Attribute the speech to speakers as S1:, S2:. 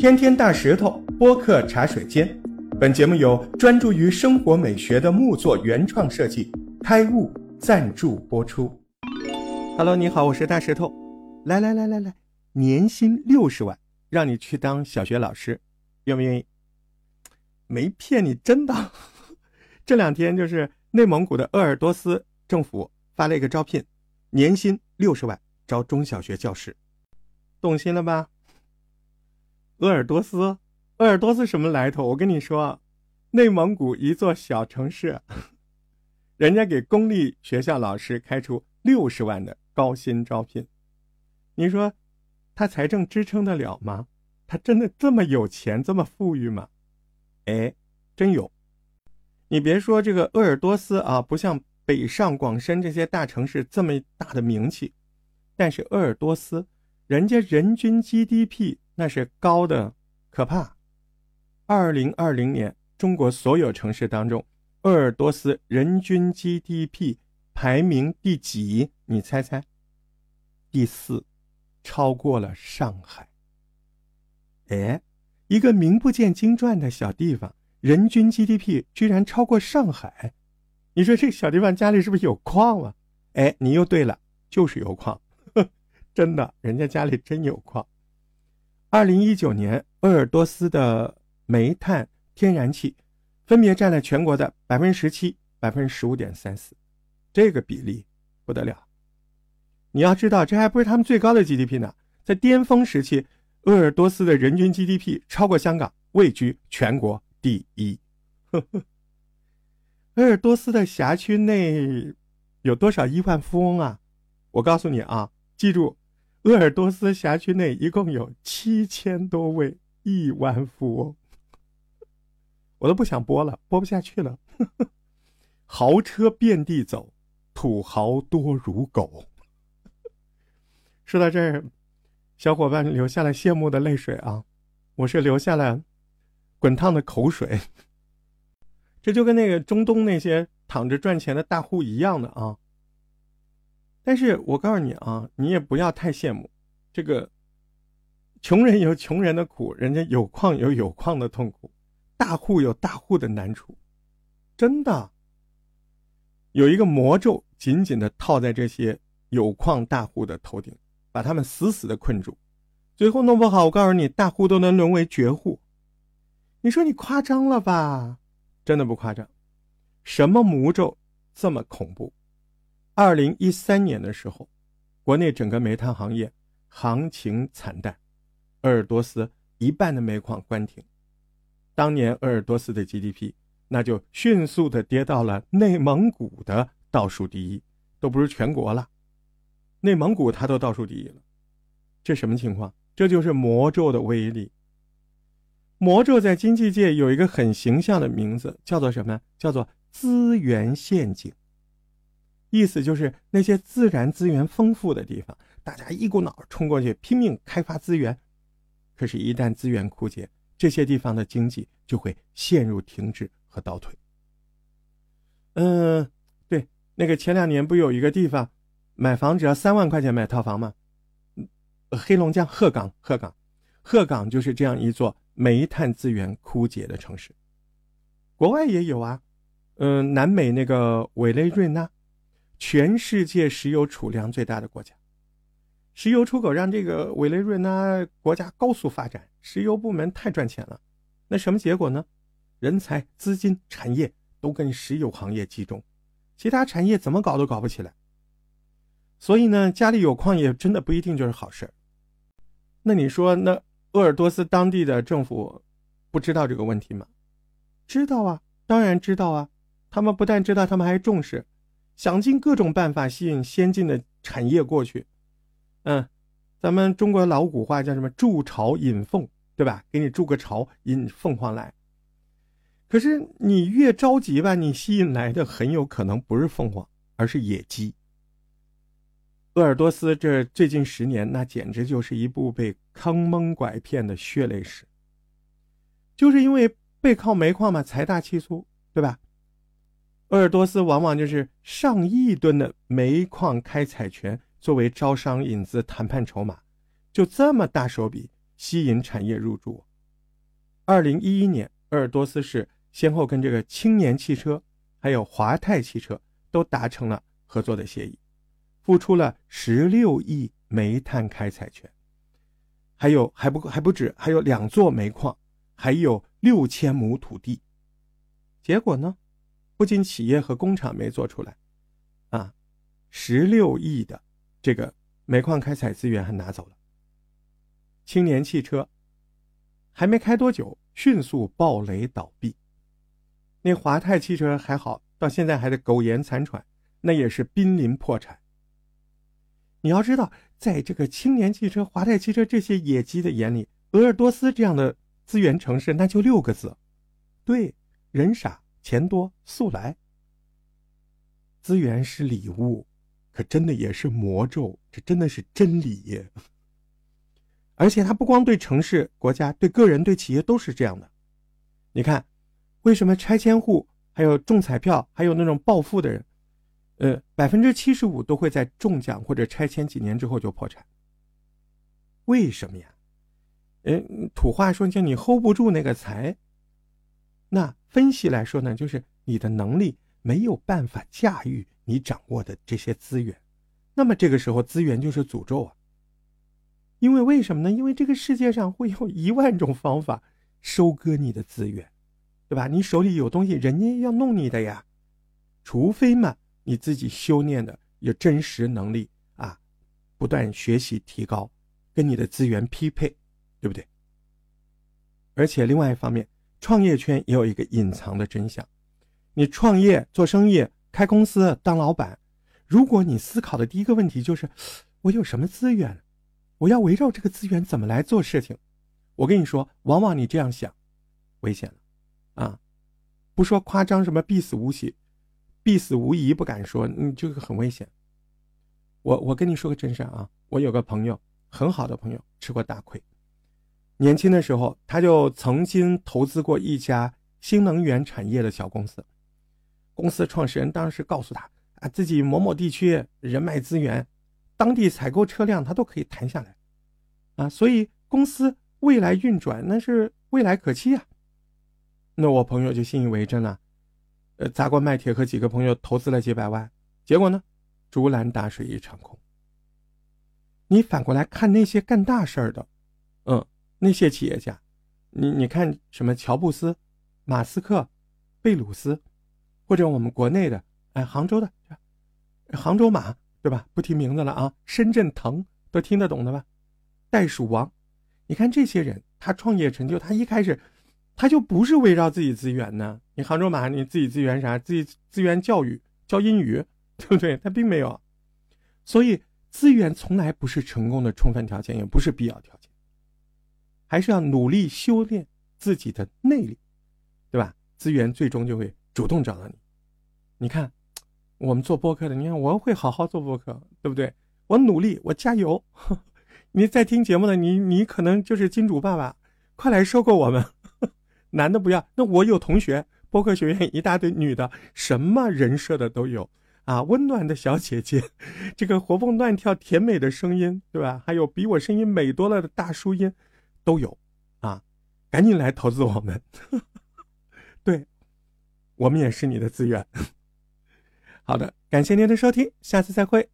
S1: 天天大石头播客茶水间，本节目由专注于生活美学的木作原创设计开悟赞助播出。Hello，你好，我是大石头。来来来来来，年薪六十万，让你去当小学老师，愿不愿意？没骗你，真的。这两天就是内蒙古的鄂尔多斯政府发了一个招聘，年薪六十万，招中小学教师，动心了吧？鄂尔多斯，鄂尔多斯什么来头？我跟你说，内蒙古一座小城市，人家给公立学校老师开出六十万的高薪招聘，你说他财政支撑得了吗？他真的这么有钱，这么富裕吗？哎，真有。你别说这个鄂尔多斯啊，不像北上广深这些大城市这么大的名气，但是鄂尔多斯，人家人均 GDP。那是高的可怕。二零二零年，中国所有城市当中，鄂尔多斯人均 GDP 排名第几？你猜猜？第四，超过了上海。哎，一个名不见经传的小地方，人均 GDP 居然超过上海。你说这小地方家里是不是有矿啊？哎，你又对了，就是有矿，真的，人家家里真有矿。二零一九年，鄂尔多斯的煤炭、天然气分别占了全国的百分之十七、百分之十五点三四，这个比例不得了。你要知道，这还不是他们最高的 GDP 呢。在巅峰时期，鄂尔多斯的人均 GDP 超过香港，位居全国第一。鄂尔多斯的辖区内有多少亿万富翁啊？我告诉你啊，记住。鄂尔多斯辖区内一共有七千多位亿万富翁，我都不想播了，播不下去了。豪车遍地走，土豪多如狗。说到这儿，小伙伴流下了羡慕的泪水啊！我是流下了滚烫的口水。这就跟那个中东那些躺着赚钱的大户一样的啊。但是我告诉你啊，你也不要太羡慕，这个穷人有穷人的苦，人家有矿有有矿的痛苦，大户有大户的难处，真的有一个魔咒紧紧的套在这些有矿大户的头顶，把他们死死的困住，最后弄不好，我告诉你，大户都能沦为绝户。你说你夸张了吧？真的不夸张，什么魔咒这么恐怖？二零一三年的时候，国内整个煤炭行业行情惨淡，鄂尔多斯一半的煤矿关停，当年鄂尔多斯的 GDP 那就迅速的跌到了内蒙古的倒数第一，都不是全国了，内蒙古它都倒数第一了，这什么情况？这就是魔咒的威力。魔咒在经济界有一个很形象的名字，叫做什么？叫做资源陷阱。意思就是那些自然资源丰富的地方，大家一股脑冲过去拼命开发资源，可是，一旦资源枯竭，这些地方的经济就会陷入停滞和倒退。嗯，对，那个前两年不有一个地方，买房只要三万块钱买套房吗？黑龙江鹤岗，鹤岗，鹤岗就是这样一座煤炭资源枯竭的城市。国外也有啊，嗯，南美那个委内瑞拉。全世界石油储量最大的国家，石油出口让这个委内瑞拉国家高速发展，石油部门太赚钱了。那什么结果呢？人才、资金、产业都跟石油行业集中，其他产业怎么搞都搞不起来。所以呢，家里有矿也真的不一定就是好事那你说，那鄂尔多斯当地的政府不知道这个问题吗？知道啊，当然知道啊。他们不但知道，他们还重视。想尽各种办法吸引先进的产业过去，嗯，咱们中国老古话叫什么“筑巢引凤”，对吧？给你筑个巢，引凤凰来。可是你越着急吧，你吸引来的很有可能不是凤凰，而是野鸡。鄂尔多斯这最近十年，那简直就是一部被坑蒙拐骗的血泪史。就是因为背靠煤矿嘛，财大气粗，对吧？鄂尔多斯往往就是上亿吨的煤矿开采权作为招商引资谈判筹码，就这么大手笔吸引产业入驻，二零一一年，鄂尔多斯市先后跟这个青年汽车还有华泰汽车都达成了合作的协议，付出了十六亿煤炭开采权，还有还不还不止，还有两座煤矿，还有六千亩土地。结果呢，不仅企业和工厂没做出来，啊，十六亿的这个煤矿开采资源还拿走了。青年汽车还没开多久，迅速暴雷倒闭。那华泰汽车还好，到现在还在苟延残喘，那也是濒临破产。你要知道，在这个青年汽车、华泰汽车这些野鸡的眼里，鄂尔多斯这样的资源城市，那就六个字：对，人傻钱多，速来。资源是礼物，可真的也是魔咒，这真的是真理。而且它不光对城市、国家、对个人、对企业都是这样的。你看，为什么拆迁户、还有中彩票、还有那种暴富的人，呃，百分之七十五都会在中奖或者拆迁几年之后就破产？为什么呀？嗯，土话说叫你 hold 不住那个财。那分析来说呢，就是你的能力没有办法驾驭你掌握的这些资源，那么这个时候资源就是诅咒啊。因为为什么呢？因为这个世界上会有一万种方法收割你的资源，对吧？你手里有东西，人家要弄你的呀。除非嘛，你自己修炼的有真实能力啊，不断学习提高，跟你的资源匹配，对不对？而且另外一方面，创业圈也有一个隐藏的真相：你创业做生意、开公司当老板，如果你思考的第一个问题就是我有什么资源？我要围绕这个资源怎么来做事情？我跟你说，往往你这样想，危险了，啊，不说夸张，什么必死无疑，必死无疑不敢说，你这个很危险。我我跟你说个真事啊，我有个朋友，很好的朋友，吃过大亏。年轻的时候，他就曾经投资过一家新能源产业的小公司，公司创始人当时告诉他啊，自己某某地区人脉资源。当地采购车辆，他都可以谈下来，啊，所以公司未来运转那是未来可期啊。那我朋友就信以为真了，呃，砸锅卖铁和几个朋友投资了几百万，结果呢，竹篮打水一场空。你反过来看那些干大事儿的，嗯，那些企业家，你你看什么乔布斯、马斯克、贝鲁斯，或者我们国内的，哎，杭州的，杭州马。对吧？不提名字了啊！深圳腾都听得懂的吧？袋鼠王，你看这些人，他创业成就，他一开始他就不是围绕自己资源呢。你杭州马，你自己资源啥？自己资源教育，教英语，对不对？他并没有。所以资源从来不是成功的充分条件，也不是必要条件，还是要努力修炼自己的内力，对吧？资源最终就会主动找到你。你看。我们做播客的，你看我会好好做播客，对不对？我努力，我加油。你在听节目的你，你可能就是金主爸爸，快来收购我们。男的不要，那我有同学，播客学院一大堆女的，什么人设的都有啊，温暖的小姐姐，这个活蹦乱跳、甜美的声音，对吧？还有比我声音美多了的大叔音，都有啊，赶紧来投资我们。对，我们也是你的资源。好的，感谢您的收听，下次再会。